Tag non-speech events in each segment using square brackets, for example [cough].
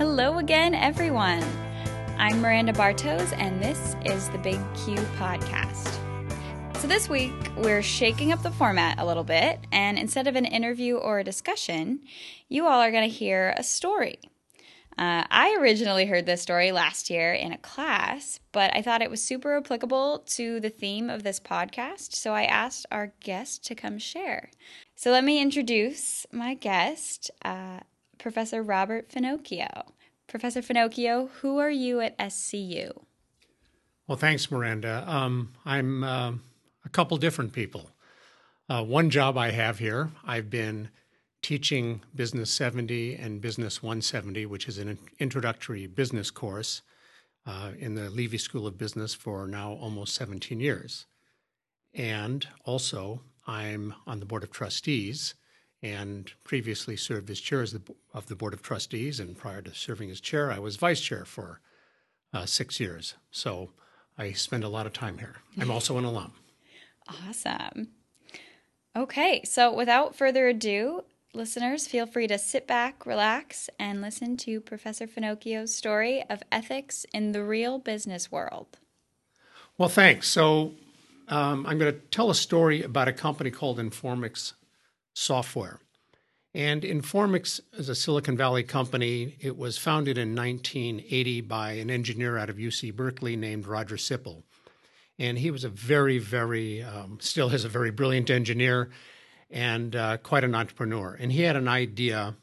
Hello again, everyone. I'm Miranda Bartos, and this is the Big Q Podcast. So, this week we're shaking up the format a little bit, and instead of an interview or a discussion, you all are going to hear a story. Uh, I originally heard this story last year in a class, but I thought it was super applicable to the theme of this podcast, so I asked our guest to come share. So let me introduce my guest, uh, Professor Robert Finocchio. Professor Finocchio, who are you at SCU? Well, thanks, Miranda. Um, I'm uh, a couple different people. Uh, one job I have here, I've been teaching Business 70 and Business 170, which is an introductory business course uh, in the Leavey School of Business for now almost 17 years. And also, I'm on the Board of Trustees and previously served as chair of the Board of Trustees. And prior to serving as chair, I was vice chair for uh, six years. So I spend a lot of time here. I'm also an alum. Awesome. Okay, so without further ado, listeners, feel free to sit back, relax, and listen to Professor Finocchio's story of ethics in the real business world. Well, thanks. So, um, I'm going to tell a story about a company called Informix Software. And Informix is a Silicon Valley company. It was founded in 1980 by an engineer out of UC Berkeley named Roger Sippel. And he was a very, very, um, still is a very brilliant engineer and uh, quite an entrepreneur. And he had an idea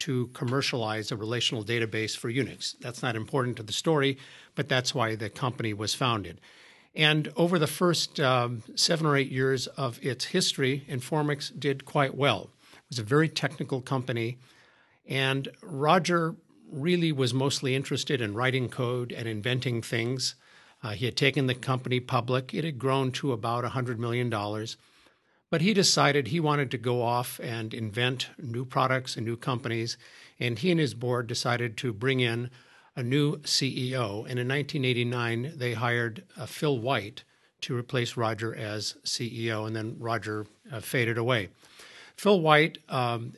to commercialize a relational database for Unix. That's not important to the story, but that's why the company was founded. And over the first um, seven or eight years of its history, Informix did quite well. It was a very technical company, and Roger really was mostly interested in writing code and inventing things. Uh, he had taken the company public. It had grown to about $100 million. But he decided he wanted to go off and invent new products and new companies. And he and his board decided to bring in a new CEO. And in 1989, they hired uh, Phil White to replace Roger as CEO. And then Roger uh, faded away. Phil White, um,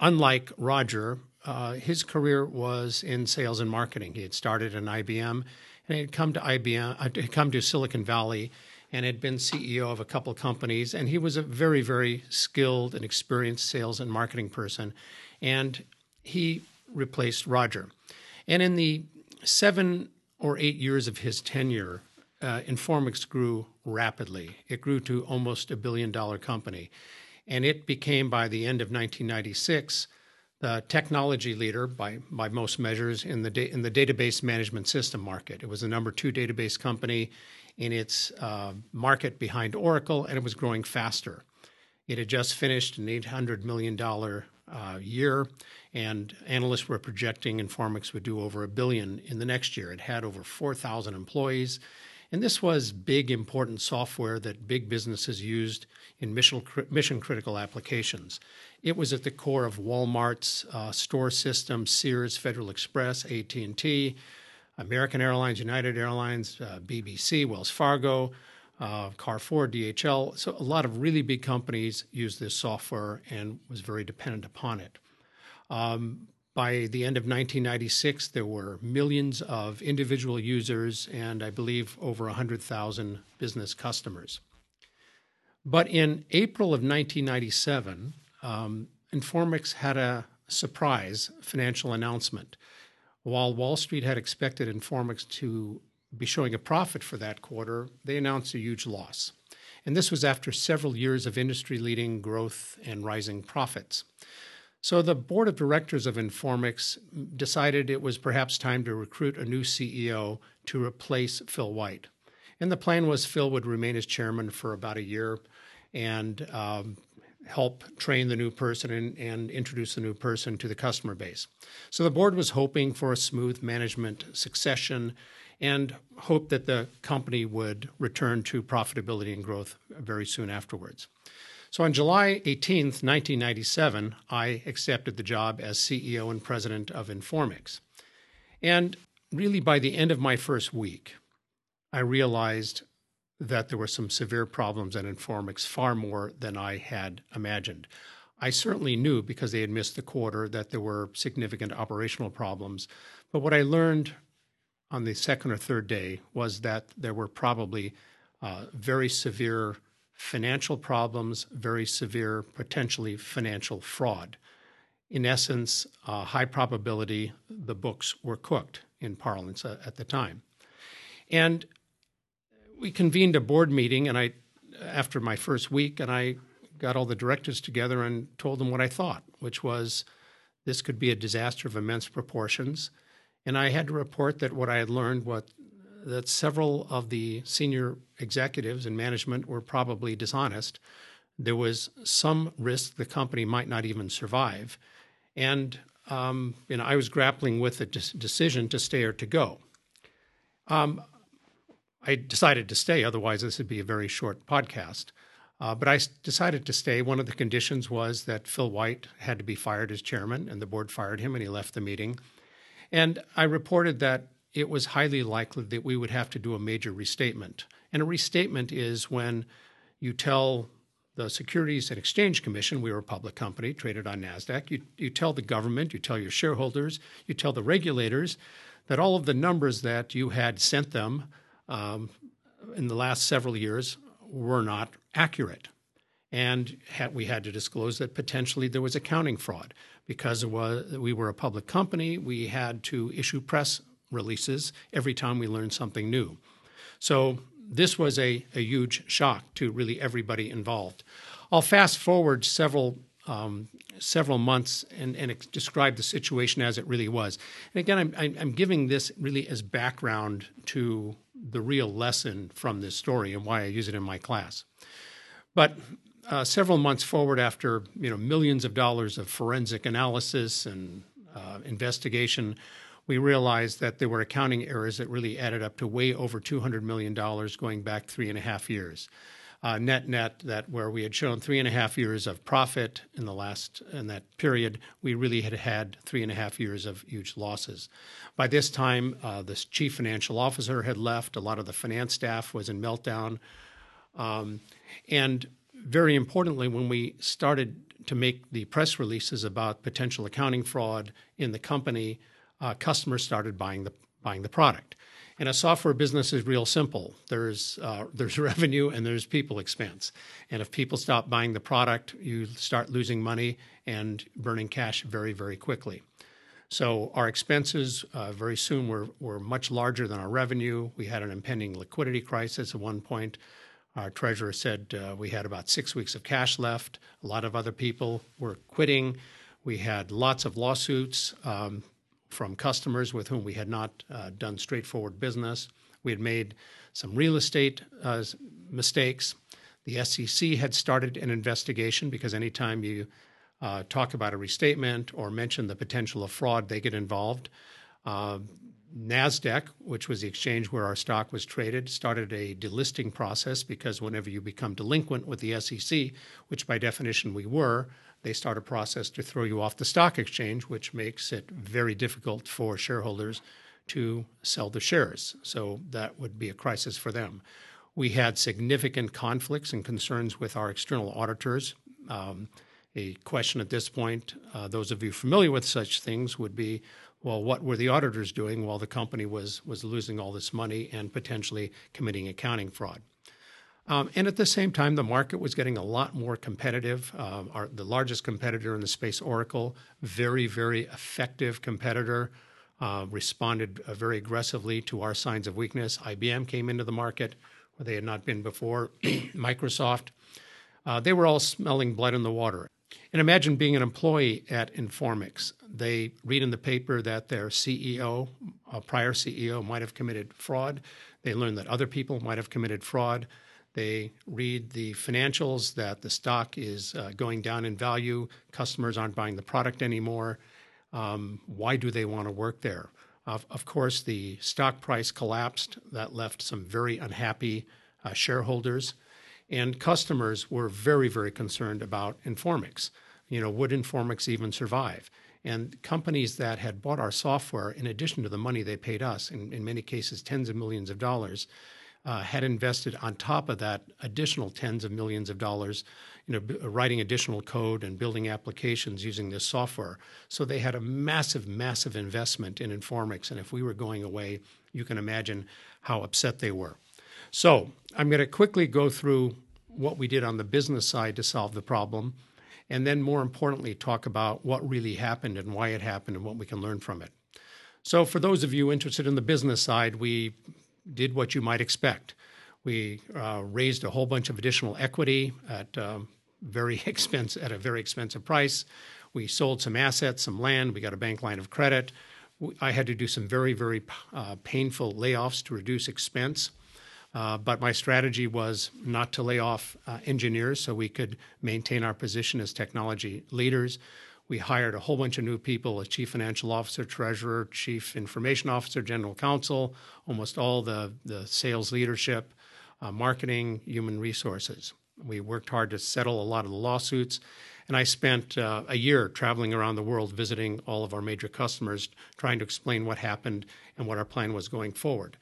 unlike Roger, uh, his career was in sales and marketing. He had started in IBM and he had come to IBM, uh, had come to Silicon Valley and had been CEO of a couple companies. And he was a very, very skilled and experienced sales and marketing person. And he replaced Roger. And in the seven or eight years of his tenure, uh, Informix grew rapidly. It grew to almost a billion dollar company. And it became, by the end of 1996, the technology leader by, by most measures in the, da- in the database management system market. It was the number two database company in its uh, market behind Oracle, and it was growing faster. It had just finished an $800 million uh, year, and analysts were projecting Informix would do over a billion in the next year. It had over 4,000 employees, and this was big, important software that big businesses used in mission, mission critical applications. It was at the core of Walmart's uh, store system, Sears, Federal Express, AT&T, American Airlines, United Airlines, uh, BBC, Wells Fargo, uh, Carrefour, DHL. So a lot of really big companies used this software and was very dependent upon it. Um, by the end of 1996, there were millions of individual users and I believe over 100,000 business customers. But in April of 1997, um, Informix had a surprise financial announcement. While Wall Street had expected Informix to be showing a profit for that quarter, they announced a huge loss. And this was after several years of industry leading growth and rising profits. So the board of directors of Informix decided it was perhaps time to recruit a new CEO to replace Phil White. And the plan was Phil would remain as chairman for about a year and um, help train the new person and, and, introduce the new person to the customer base. So the board was hoping for a smooth management succession and hoped that the company would return to profitability and growth very soon afterwards. So on July 18th, 1997, I accepted the job as CEO and president of Informix. And really, by the end of my first week, I realized that there were some severe problems at Informix, far more than I had imagined. I certainly knew because they had missed the quarter that there were significant operational problems. But what I learned on the second or third day was that there were probably uh, very severe financial problems, very severe, potentially financial fraud. In essence, uh, high probability the books were cooked in parlance uh, at the time. And we convened a board meeting, and I, after my first week, and I got all the directors together and told them what I thought, which was this could be a disaster of immense proportions. And I had to report that what I had learned was that several of the senior executives and management were probably dishonest. There was some risk the company might not even survive. And um, you know, I was grappling with the de- decision to stay or to go. Um, I decided to stay, otherwise, this would be a very short podcast. Uh, but I decided to stay. One of the conditions was that Phil White had to be fired as chairman, and the board fired him, and he left the meeting. And I reported that it was highly likely that we would have to do a major restatement. And a restatement is when you tell the Securities and Exchange Commission, we were a public company traded on NASDAQ, you, you tell the government, you tell your shareholders, you tell the regulators that all of the numbers that you had sent them um, in the last several years were not accurate. And had, we had to disclose that potentially there was accounting fraud. Because was, we were a public company, we had to issue press releases every time we learned something new. So this was a, a huge shock to really everybody involved. I'll fast forward several um, several months and, and describe the situation as it really was. And again, I'm, I'm giving this really as background to the real lesson from this story and why I use it in my class. But uh, several months forward, after you know millions of dollars of forensic analysis and uh, investigation, we realized that there were accounting errors that really added up to way over $200 million going back three and a half years. Uh, net net that where we had shown three and a half years of profit in the last in that period, we really had had three and a half years of huge losses. By this time, uh, the chief financial officer had left. A lot of the finance staff was in meltdown, um, and very importantly, when we started to make the press releases about potential accounting fraud in the company, uh, customers started buying the buying the product. And a software business is real simple. There's uh, there's [laughs] revenue and there's people expense. And if people stop buying the product, you start losing money and burning cash very very quickly. So our expenses uh, very soon were were much larger than our revenue. We had an impending liquidity crisis at one point. Our treasurer said uh, we had about six weeks of cash left. A lot of other people were quitting. We had lots of lawsuits. Um, from customers with whom we had not uh, done straightforward business. We had made some real estate uh, mistakes. The SEC had started an investigation because anytime you uh, talk about a restatement or mention the potential of fraud, they get involved. Uh, NASDAQ, which was the exchange where our stock was traded, started a delisting process because whenever you become delinquent with the SEC, which by definition we were, they start a process to throw you off the stock exchange, which makes it very difficult for shareholders to sell the shares. So that would be a crisis for them. We had significant conflicts and concerns with our external auditors. Um, a question at this point, uh, those of you familiar with such things, would be well, what were the auditors doing while the company was, was losing all this money and potentially committing accounting fraud? Um, and at the same time, the market was getting a lot more competitive. Um, our, the largest competitor in the space, Oracle, very, very effective competitor, uh, responded uh, very aggressively to our signs of weakness. IBM came into the market where they had not been before. [clears throat] Microsoft, uh, they were all smelling blood in the water. And imagine being an employee at Informix. They read in the paper that their CEO, a prior CEO, might have committed fraud. They learn that other people might have committed fraud. They read the financials that the stock is uh, going down in value, customers aren't buying the product anymore. Um, why do they want to work there? Of, of, course, the stock price collapsed. That left some very unhappy uh, shareholders. And customers were very, very concerned about Informix. You know, would Informix even survive? And companies that had bought our software, in addition to the money they paid us, in, in many cases tens of millions of dollars, uh, had invested on top of that additional tens of millions of dollars you know, b- writing additional code and building applications using this software. So they had a massive, massive investment in Informix. And if we were going away, you can imagine how upset they were. So I'm going to quickly go through what we did on the business side to solve the problem, and then more importantly, talk about what really happened and why it happened and what we can learn from it. So, for those of you interested in the business side, we did what you might expect. We uh, raised a whole bunch of additional equity at um, very [laughs] expensive at a very expensive price. We sold some assets, some land. We got a bank line of credit. I had to do some very very uh, painful layoffs to reduce expense. Uh, but my strategy was not to lay off uh, engineers so we could maintain our position as technology leaders. We hired a whole bunch of new people a chief financial officer, treasurer, chief information officer, general counsel, almost all the, the sales leadership, uh, marketing, human resources. We worked hard to settle a lot of the lawsuits. And I spent uh, a year traveling around the world visiting all of our major customers, trying to explain what happened and what our plan was going forward.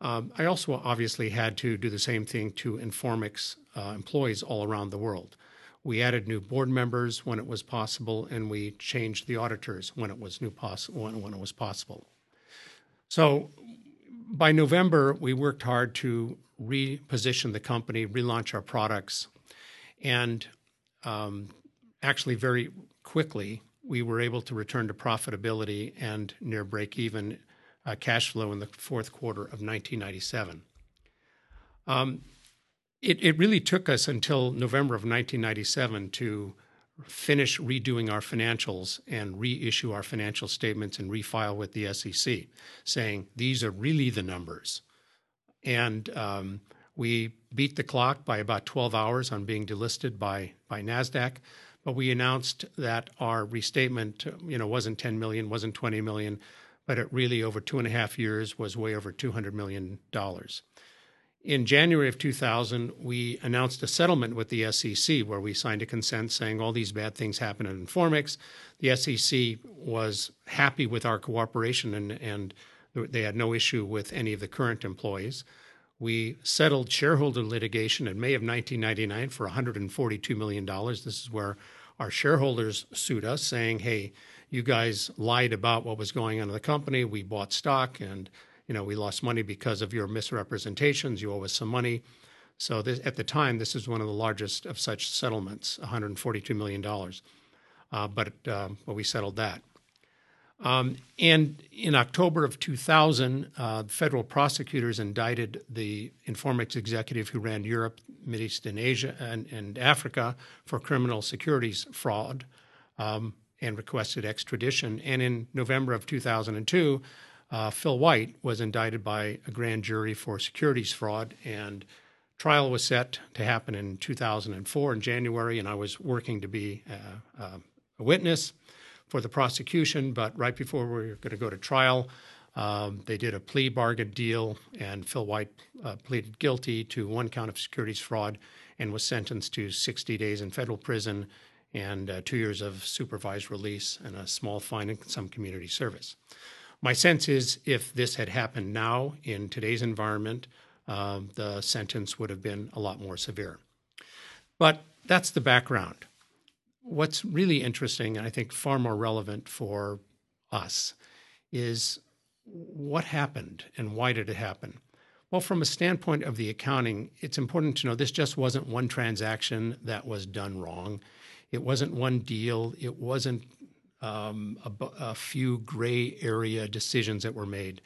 Um, I also obviously had to do the same thing to Informix uh, employees all around the world. We added new board members when it was possible, and we changed the auditors when it was new poss- when, when it was possible. So by November, we worked hard to reposition the company, relaunch our products, and um, actually very quickly we were able to return to profitability and near break even uh, cash flow in the fourth quarter of 1997. Um, it, it really took us until November of 1997 to finish redoing our financials and reissue our financial statements and refile with the SEC, saying these are really the numbers. And um, we beat the clock by about 12 hours on being delisted by, by NASDAQ. But we announced that our restatement, you know, wasn't 10 million, wasn't 20 million, but it really over two and a half years was way over $200 million. In January of 2000, we announced a settlement with the SEC where we signed a consent saying all these bad things happened at Informix. The SEC was happy with our cooperation and, and they had no issue with any of the current employees. We settled shareholder litigation in May of 1999 for $142 million. This is where our shareholders sued us saying, hey, you guys lied about what was going on in the company. We bought stock and you know we lost money because of your misrepresentations. You owe us some money. So this, at the time, this is one of the largest of such settlements, 142 million dollars. Uh, but uh, we settled that. Um, and in October of 2000, uh, federal prosecutors indicted the Informix executive who ran Europe, Middle East, and Asia, and, and Africa for criminal securities fraud. Um, and requested extradition. And in November of 2002, uh, Phil White was indicted by a grand jury for securities fraud, and trial was set to happen in 2004 in January. And I was working to be a, uh, a witness for the prosecution, but right before we were going to go to trial, um, they did a plea bargain deal, and Phil White uh, pleaded guilty to one count of securities fraud and was sentenced to 60 days in federal prison and uh, two years of supervised release and a small fine and some community service. My sense is if this had happened now in today's environment, uh, the sentence would have been a lot more severe. But that's the background. What's really interesting, and I think far more relevant for us, is what happened and why did it happen? Well, from a standpoint of the accounting, it's important to know this just wasn't one transaction that was done wrong. It wasn't one deal. It wasn't um, a, a, few gray area decisions that were made.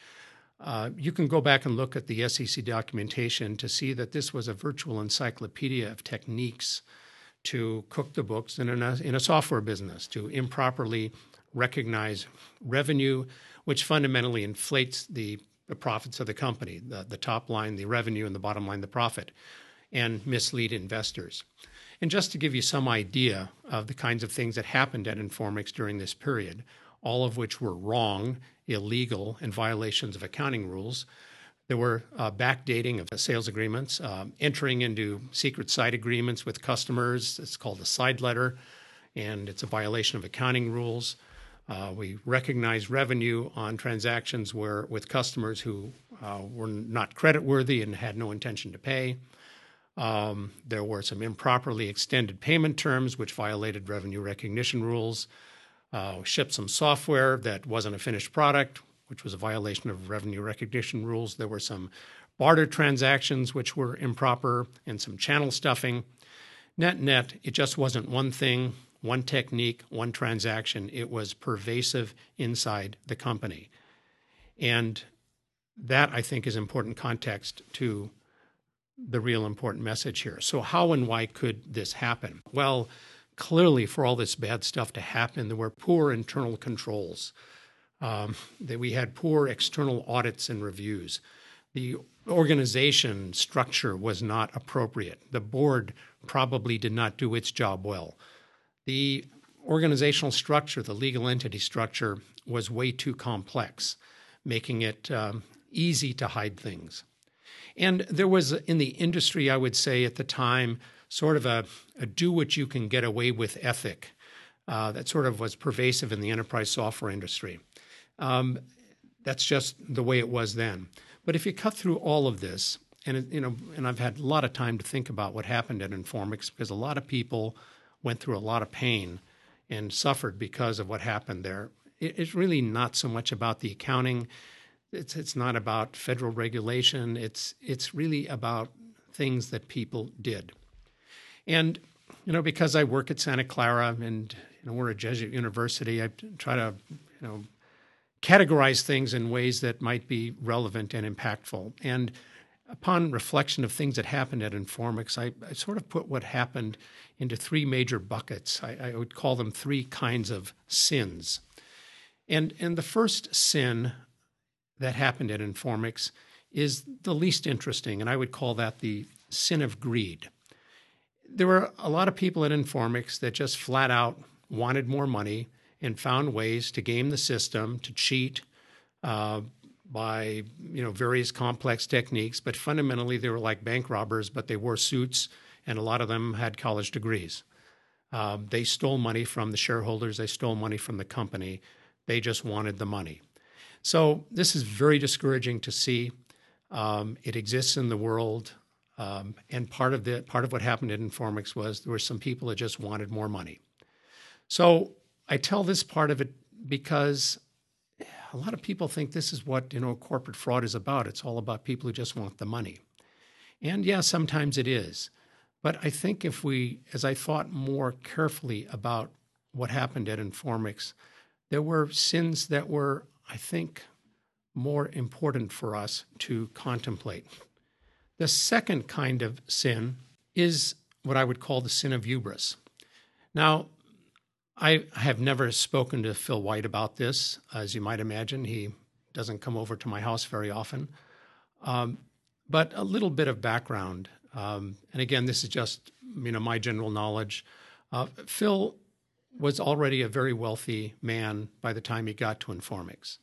Uh, you can go back and look at the SEC documentation to see that this was a virtual encyclopedia of techniques to cook the books in a, in a software business, to improperly recognize revenue, which fundamentally inflates the, the profits of the company, the, the top line, the revenue, and the bottom line, the profit, and mislead investors. And just to give you some idea of the kinds of things that happened at Informix during this period, all of which were wrong, illegal, and violations of accounting rules. There were uh, backdating of sales agreements, uh, entering into secret side agreements with customers. It's called a side letter, and it's a violation of accounting rules. Uh, we recognize revenue on transactions where with customers who uh, were not creditworthy and had no intention to pay. Um, there were some improperly extended payment terms, which violated revenue recognition rules. Uh, shipped some software that wasn't a finished product, which was a violation of revenue recognition rules. There were some barter transactions, which were improper, and some channel stuffing. Net net, it just wasn't one thing, one technique, one transaction. It was pervasive inside the company. And that, I think, is important context to the real important message here. So, how and why could this happen? Well, clearly, for all this bad stuff to happen, there were poor internal controls. Um, that we had poor external audits and reviews. The organization structure was not appropriate. The board probably did not do its job well. The organizational structure, the legal entity structure, was way too complex, making it um, easy to hide things. And there was in the industry, I would say at the time, sort of a, a do what you can get away with ethic uh, that sort of was pervasive in the enterprise software industry. Um, that's just the way it was then. But if you cut through all of this, and you know, and I've had a lot of time to think about what happened at Informix because a lot of people went through a lot of pain and suffered because of what happened there. it's really not so much about the accounting it's it's not about federal regulation. It's it's really about things that people did. And you know, because I work at Santa Clara and you know we're a Jesuit university, I try to you know categorize things in ways that might be relevant and impactful. And upon reflection of things that happened at Informix, I, I sort of put what happened into three major buckets. I, I would call them three kinds of sins. And and the first sin that happened at Informix is the least interesting, and I would call that the sin of greed. There were a lot of people at Informix that just flat out wanted more money and found ways to game the system, to cheat uh, by you know various complex techniques. But fundamentally, they were like bank robbers, but they wore suits, and a lot of them had college degrees. Uh, they stole money from the shareholders. They stole money from the company. They just wanted the money. So this is very discouraging to see. Um, it exists in the world, um, and part of the part of what happened at Informix was there were some people that just wanted more money. So I tell this part of it because a lot of people think this is what you know corporate fraud is about. It's all about people who just want the money, and yeah, sometimes it is. But I think if we, as I thought more carefully about what happened at Informix, there were sins that were I think, more important for us to contemplate. The second kind of sin is what I would call the sin of hubris. Now, I have never spoken to Phil White about this. As you might imagine, he doesn't come over to my house very often. Um, but a little bit of background, um, and again, this is just you know my general knowledge. Uh, Phil was already a very wealthy man by the time he got to Informix.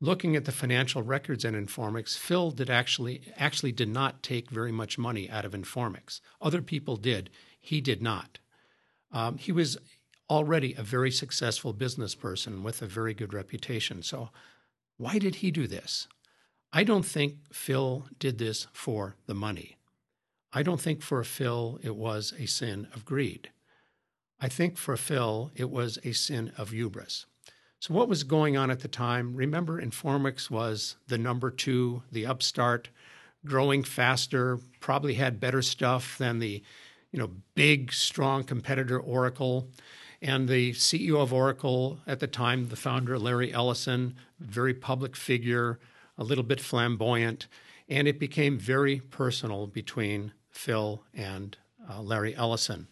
Looking at the financial records in Informix, Phil did actually actually did not take very much money out of Informix. Other people did. He did not. Um, he was already a very successful business person with a very good reputation. So, why did he do this? I don't think Phil did this for the money. I don't think for Phil it was a sin of greed. I think for Phil, it was a sin of hubris. So, what was going on at the time? Remember, Informix was the number two, the upstart, growing faster, probably had better stuff than the you know, big, strong competitor Oracle. And the CEO of Oracle at the time, the founder, Larry Ellison, very public figure, a little bit flamboyant. And it became very personal between Phil and uh, Larry Ellison.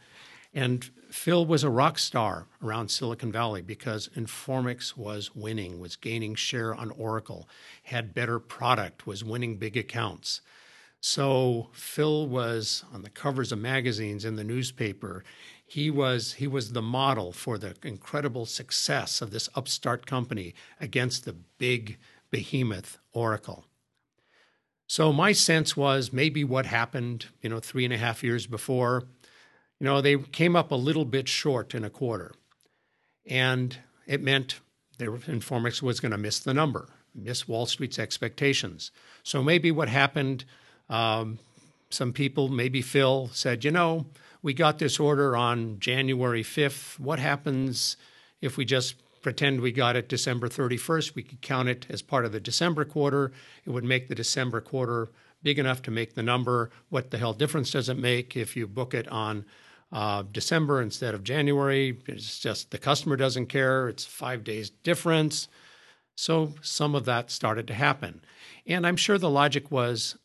And Phil was a rock star around Silicon Valley because Informix was winning, was gaining share on Oracle, had better product, was winning big accounts. So Phil was on the covers of magazines in the newspaper. He was he was the model for the incredible success of this upstart company against the big behemoth Oracle. So my sense was maybe what happened, you know, three and a half years before you know, they came up a little bit short in a quarter. And it meant their Informix was going to miss the number, miss Wall Street's expectations. So maybe what happened um, some people, maybe Phil, said, you know, we got this order on January 5th. What happens if we just pretend we got it December 31st? We could count it as part of the December quarter. It would make the December quarter big enough to make the number. What the hell difference does it make if you book it on uh, December instead of January? It's just the customer doesn't care. It's five days difference. So some of that started to happen. And I'm sure the logic was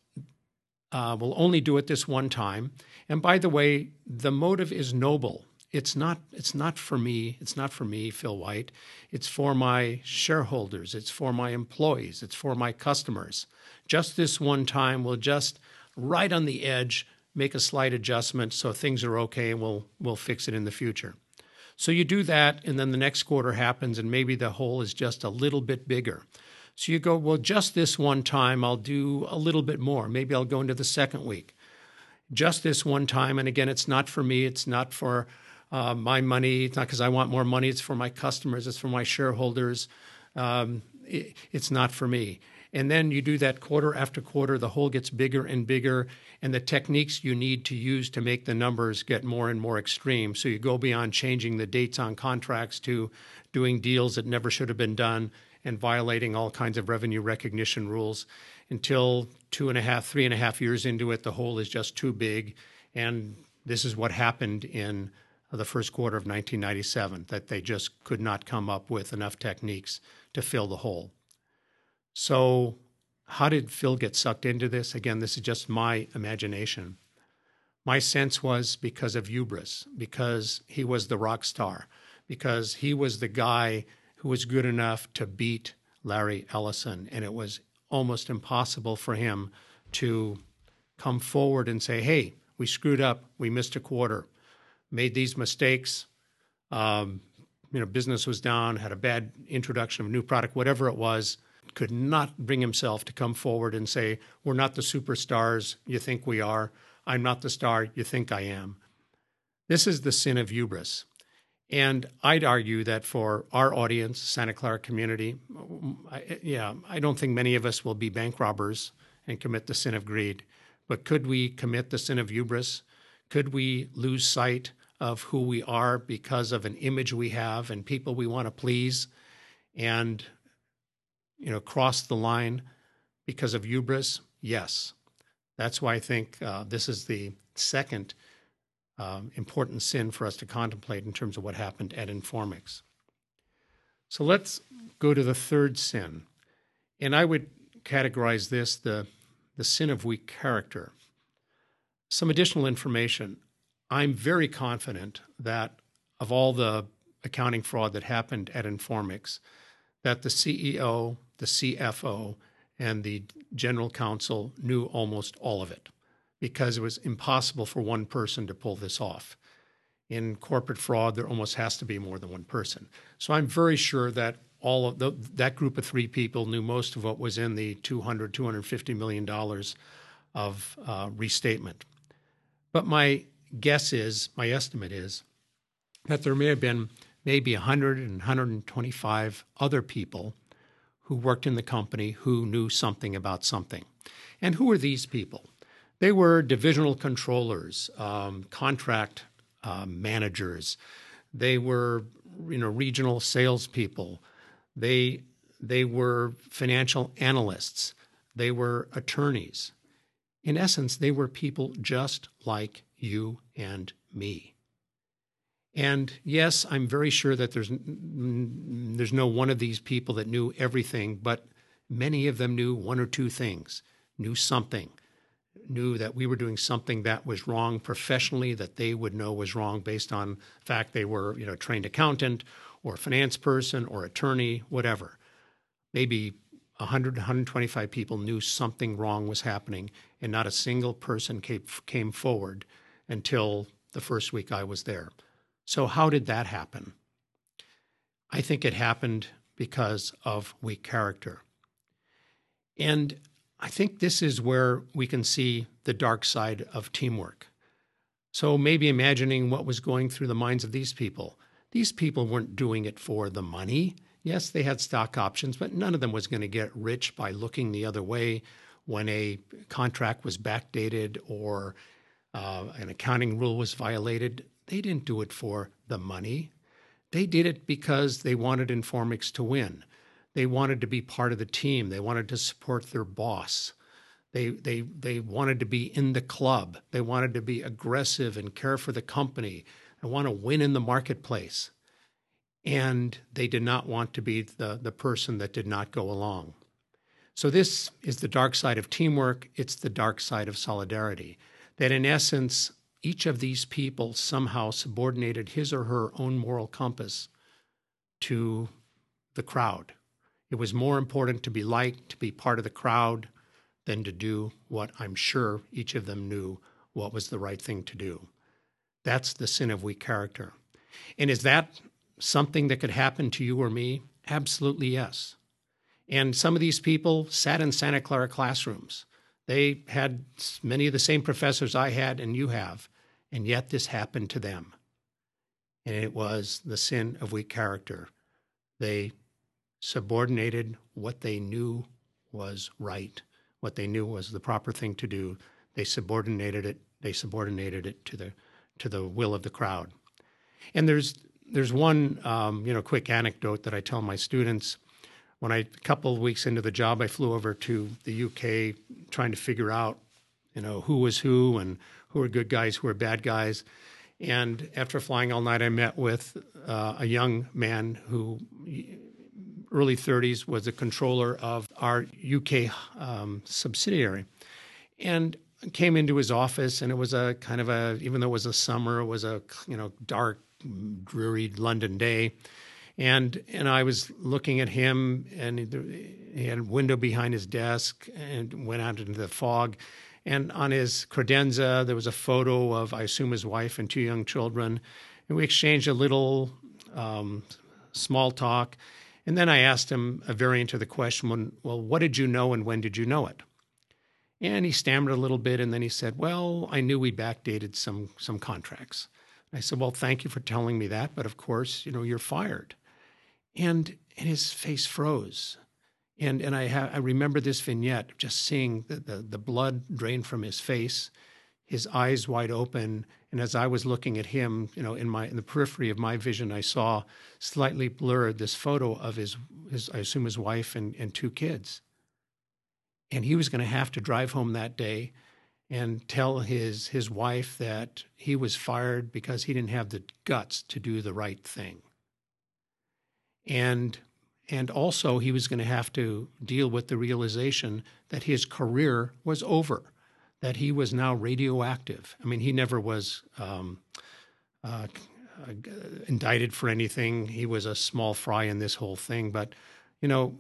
uh, we'll only do it this one time. And by the way, the motive is noble. It's not. It's not for me. It's not for me, Phil White. It's for my shareholders. It's for my employees. It's for my customers. Just this one time, we'll just right on the edge make a slight adjustment so things are okay, and we'll we'll fix it in the future. So you do that, and then the next quarter happens, and maybe the hole is just a little bit bigger. So you go, well, just this one time, I'll do a little bit more. Maybe I'll go into the second week. Just this one time. And again, it's not for me, it's not for uh, my money, it's not because I want more money, it's for my customers, it's for my shareholders. Um, it, it's not for me. And then you do that quarter after quarter, the hole gets bigger and bigger, and the techniques you need to use to make the numbers get more and more extreme. So you go beyond changing the dates on contracts to doing deals that never should have been done and violating all kinds of revenue recognition rules until two and a half, three and a half years into it, the hole is just too big. And this is what happened in the first quarter of 1997 that they just could not come up with enough techniques to fill the hole. So, how did Phil get sucked into this? Again, this is just my imagination. My sense was because of hubris, because he was the rock star, because he was the guy who was good enough to beat Larry Ellison. And it was almost impossible for him to come forward and say, hey, we screwed up. We missed a quarter, made these mistakes. Um, you know, business was down, had a bad introduction of a new product, whatever it was, could not bring himself to come forward and say, We're not the superstars you think we are. I'm not the star you think I am. This is the sin of hubris. And I'd argue that for our audience, Santa Clara community, I, yeah, I don't think many of us will be bank robbers and commit the sin of greed. But could we commit the sin of hubris? Could we lose sight of who we are because of an image we have and people we want to please and you know cross the line because of hubris? Yes. That's why I think uh, this is the second um, important sin for us to contemplate in terms of what happened at Informix. So let's go to the third sin. And I would categorize this the, the sin of weak character. Some additional information. I'm very confident that of all the accounting fraud that happened at Informix, that the CEO, the CFO, and the general counsel knew almost all of it because it was impossible for one person to pull this off. In corporate fraud, there almost has to be more than one person. So I'm very sure that all of the, that group of three people knew most of what was in the 200, 250 million dollars of uh, restatement. But my guess is, my estimate is, that there may have been maybe 100 and 125 other people who worked in the company who knew something about something. And who were these people? They were divisional controllers, um, contract uh, managers. They were, you know, regional salespeople. They they were financial analysts. They were attorneys. In essence, they were people just like you and me. And yes, I'm very sure that there's there's no one of these people that knew everything, but many of them knew one or two things, knew something knew that we were doing something that was wrong professionally that they would know was wrong based on fact they were you know a trained accountant or finance person or attorney whatever. Maybe 100 125 people knew something wrong was happening and not a single person came, came forward until the first week I was there so how did that happen I think it happened because of weak character and I think this is where we can see the dark side of teamwork. So maybe imagining what was going through the minds of these people. These people weren't doing it for the money. Yes, they had stock options, but none of them was going to get rich by looking the other way when a contract was backdated or uh, an accounting rule was violated, they didn't do it for the money. They did it because they wanted Informix to win. They wanted to be part of the team. They wanted to support their boss. They, they, they wanted to be in the club. They wanted to be aggressive and care for the company. They want to win in the marketplace. And they did not want to be the, the person that did not go along. So, this is the dark side of teamwork. It's the dark side of solidarity. That in essence, each of these people somehow subordinated his or her own moral compass to the crowd. It was more important to be liked, to be part of the crowd, than to do what I'm sure each of them knew what was the right thing to do. That's the sin of weak character. And is that something that could happen to you or me? Absolutely yes. And some of these people sat in Santa Clara classrooms. They had many of the same professors I had and you have, and yet this happened to them. And it was the sin of weak character. They subordinated what they knew was right what they knew was the proper thing to do. They subordinated it. They subordinated it to the to the will of the crowd. And there's there's one um, you know quick anecdote that I tell my students. When I a couple of weeks into the job, I flew over to the UK trying to figure out you know who was who and who were good guys, who were bad guys. And after flying all night, I met with uh, a young man who early 30s, was a controller of our UK um, subsidiary. And came into his office, and it was a kind of a, even though it was a summer, it was a, you know, dark, dreary London day. And and I was looking at him, and he had a window behind his desk, and went out into the fog. And on his credenza, there was a photo of, I assume, his wife and two young children. And we exchanged a little um, small talk. And then I asked him a variant of the question, well, what did you know and when did you know it? And he stammered a little bit and then he said, well, I knew we backdated some, some contracts. I said, well, thank you for telling me that, but of course, you know, you're fired. And, and his face froze. And, and I, ha- I remember this vignette, just seeing the, the, the blood drain from his face, his eyes wide open, and as I was looking at him, you know, in my in the periphery of my vision, I saw slightly blurred this photo of his, his I assume his wife and, and two kids. And he was going to have to drive home that day and tell his his wife that he was fired because he didn't have the guts to do the right thing. And and also he was going to have to deal with the realization that his career was over that he was now radioactive. I mean, he never was um, uh, indicted for anything. He was a small fry in this whole thing, but you know,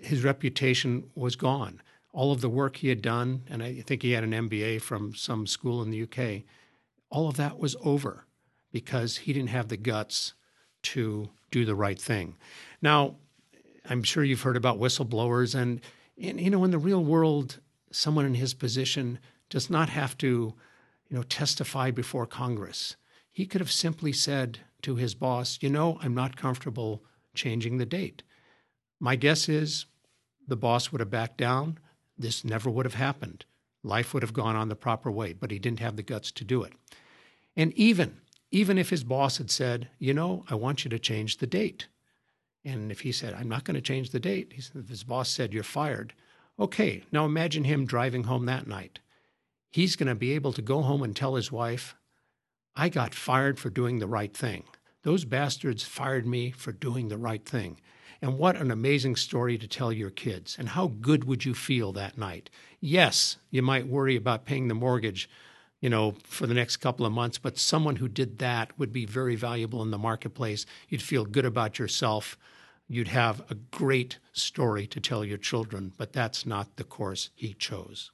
his reputation was gone. All of the work he had done, and I think he had an MBA from some school in the UK, all of that was over because he didn't have the guts to do the right thing. Now, I'm sure you've heard about whistleblowers, and, and you know, in the real world, someone in his position does not have to, you know, testify before Congress. He could have simply said to his boss, "You know, I'm not comfortable changing the date." My guess is the boss would have backed down. This never would have happened. Life would have gone on the proper way, but he didn't have the guts to do it. And even even if his boss had said, "You know, I want you to change the date," and if he said, "I'm not going to change the date," if his boss said, "You're fired," Okay, now imagine him driving home that night. He's going to be able to go home and tell his wife, I got fired for doing the right thing. Those bastards fired me for doing the right thing. And what an amazing story to tell your kids. And how good would you feel that night? Yes, you might worry about paying the mortgage, you know, for the next couple of months, but someone who did that would be very valuable in the marketplace. You'd feel good about yourself you'd have a great story to tell your children, but that's not the course he chose.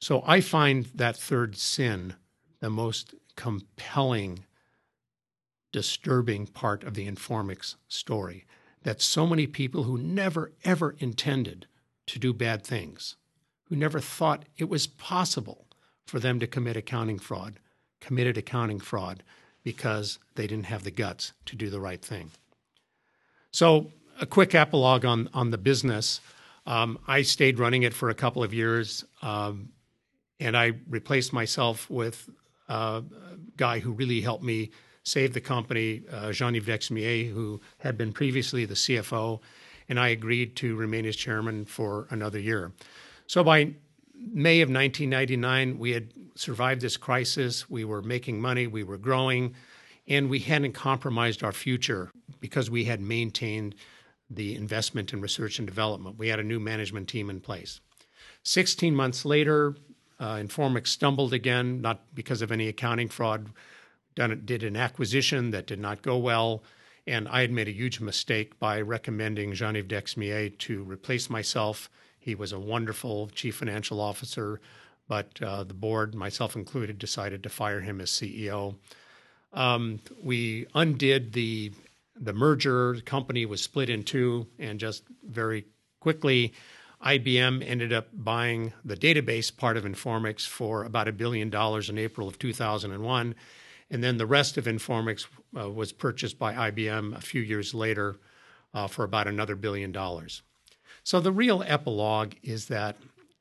So I find that third sin the most compelling, disturbing part of the Informix story. That so many people who never, ever intended to do bad things, who never thought it was possible for them to commit accounting fraud, committed accounting fraud because they didn't have the guts to do the right thing. So, a quick epilogue on, on the business. Um, I stayed running it for a couple of years, um, and I replaced myself with uh, a guy who really helped me save the company, uh, Jean-Yves Dexmier, who had been previously the CFO, and I agreed to remain as chairman for another year. So by May of 1999, we had survived this crisis. We were making money, we were growing, and we hadn't compromised our future because we had maintained the investment in research and development. We had a new management team in place. 16 months later, uh, Informix stumbled again, not because of any accounting fraud. Done, did an acquisition that did not go well, and I had made a huge mistake by recommending Jean-Yves Dexmier to replace myself he was a wonderful chief financial officer, but uh, the board, myself included, decided to fire him as CEO. Um, we undid the the merger. The company was split in two, and just very quickly, IBM ended up buying the database part of Informix for about a billion dollars in April of 2001. And then the rest of Informix uh, was purchased by IBM a few years later uh, for about another billion dollars. So the real epilogue is that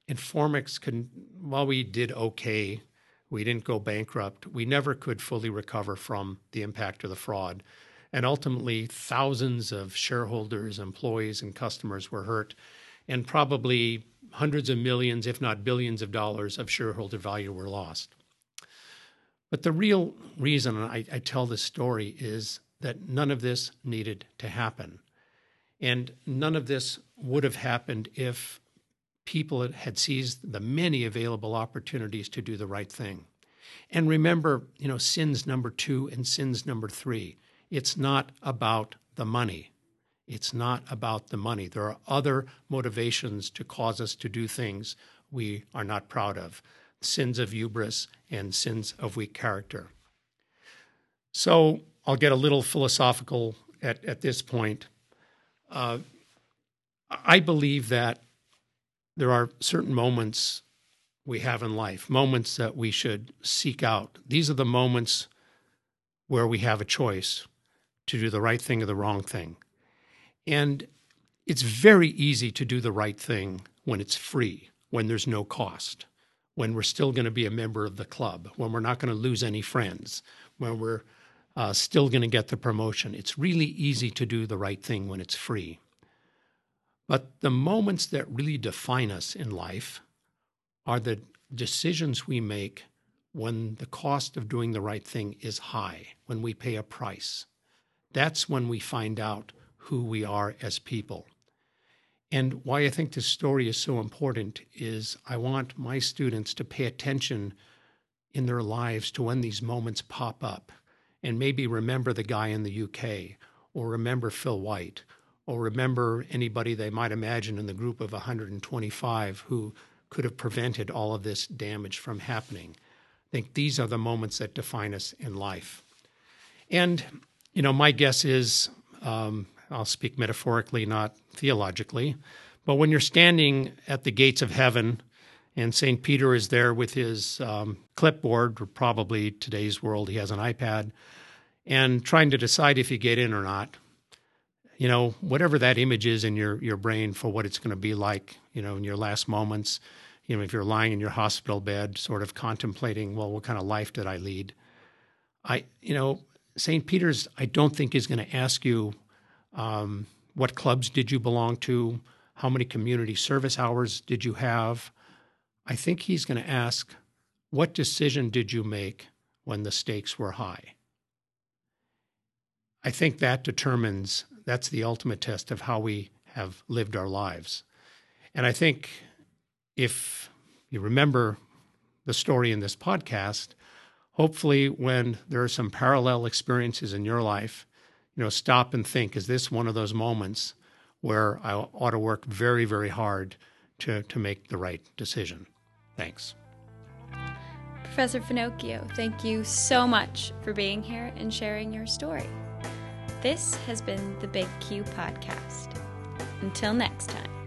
Informix can, while we did okay, we didn't go bankrupt, we never could fully recover from the impact of the fraud. And ultimately, thousands of shareholders, employees, and customers were hurt, and probably hundreds of millions, if not billions of dollars of shareholder value were lost. But the real reason I, I tell this story is that none of this needed to happen. And none of this would have happened if people had seized the many available opportunities to do the right thing. And remember, you know, sins number two and sins number three. It's not about the money. It's not about the money. There are other motivations to cause us to do things we are not proud of sins of hubris and sins of weak character. So I'll get a little philosophical at, at this point. Uh, I believe that there are certain moments we have in life, moments that we should seek out. These are the moments where we have a choice to do the right thing or the wrong thing. And it's very easy to do the right thing when it's free, when there's no cost, when we're still going to be a member of the club, when we're not going to lose any friends, when we're uh, still going to get the promotion. It's really easy to do the right thing when it's free. But the moments that really define us in life are the decisions we make when the cost of doing the right thing is high, when we pay a price. That's when we find out who we are as people. And why I think this story is so important is I want my students to pay attention in their lives to when these moments pop up and maybe remember the guy in the UK or remember Phil White or remember anybody they might imagine in the group of 125 who could have prevented all of this damage from happening. I think these are the moments that define us in life. And, you know, my guess is um, I'll speak metaphorically, not theologically, but when you're standing at the gates of heaven and St. Peter is there with his um, clipboard, or probably today's world, he has an iPad, and trying to decide if you get in or not, you know, whatever that image is in your, your brain for what it's going to be like, you know, in your last moments, you know, if you're lying in your hospital bed, sort of contemplating, well, what kind of life did I lead? I, you know, St. Peter's, I don't think is going to ask you um, what clubs did you belong to, how many community service hours did you have. I think he's going to ask, what decision did you make when the stakes were high? I think that determines that's the ultimate test of how we have lived our lives. And I think if you remember the story in this podcast, hopefully when there are some parallel experiences in your life, you know, stop and think, is this one of those moments where I ought to work very, very hard to, to make the right decision? Thanks. Professor Finocchio, thank you so much for being here and sharing your story. This has been the Big Q Podcast. Until next time.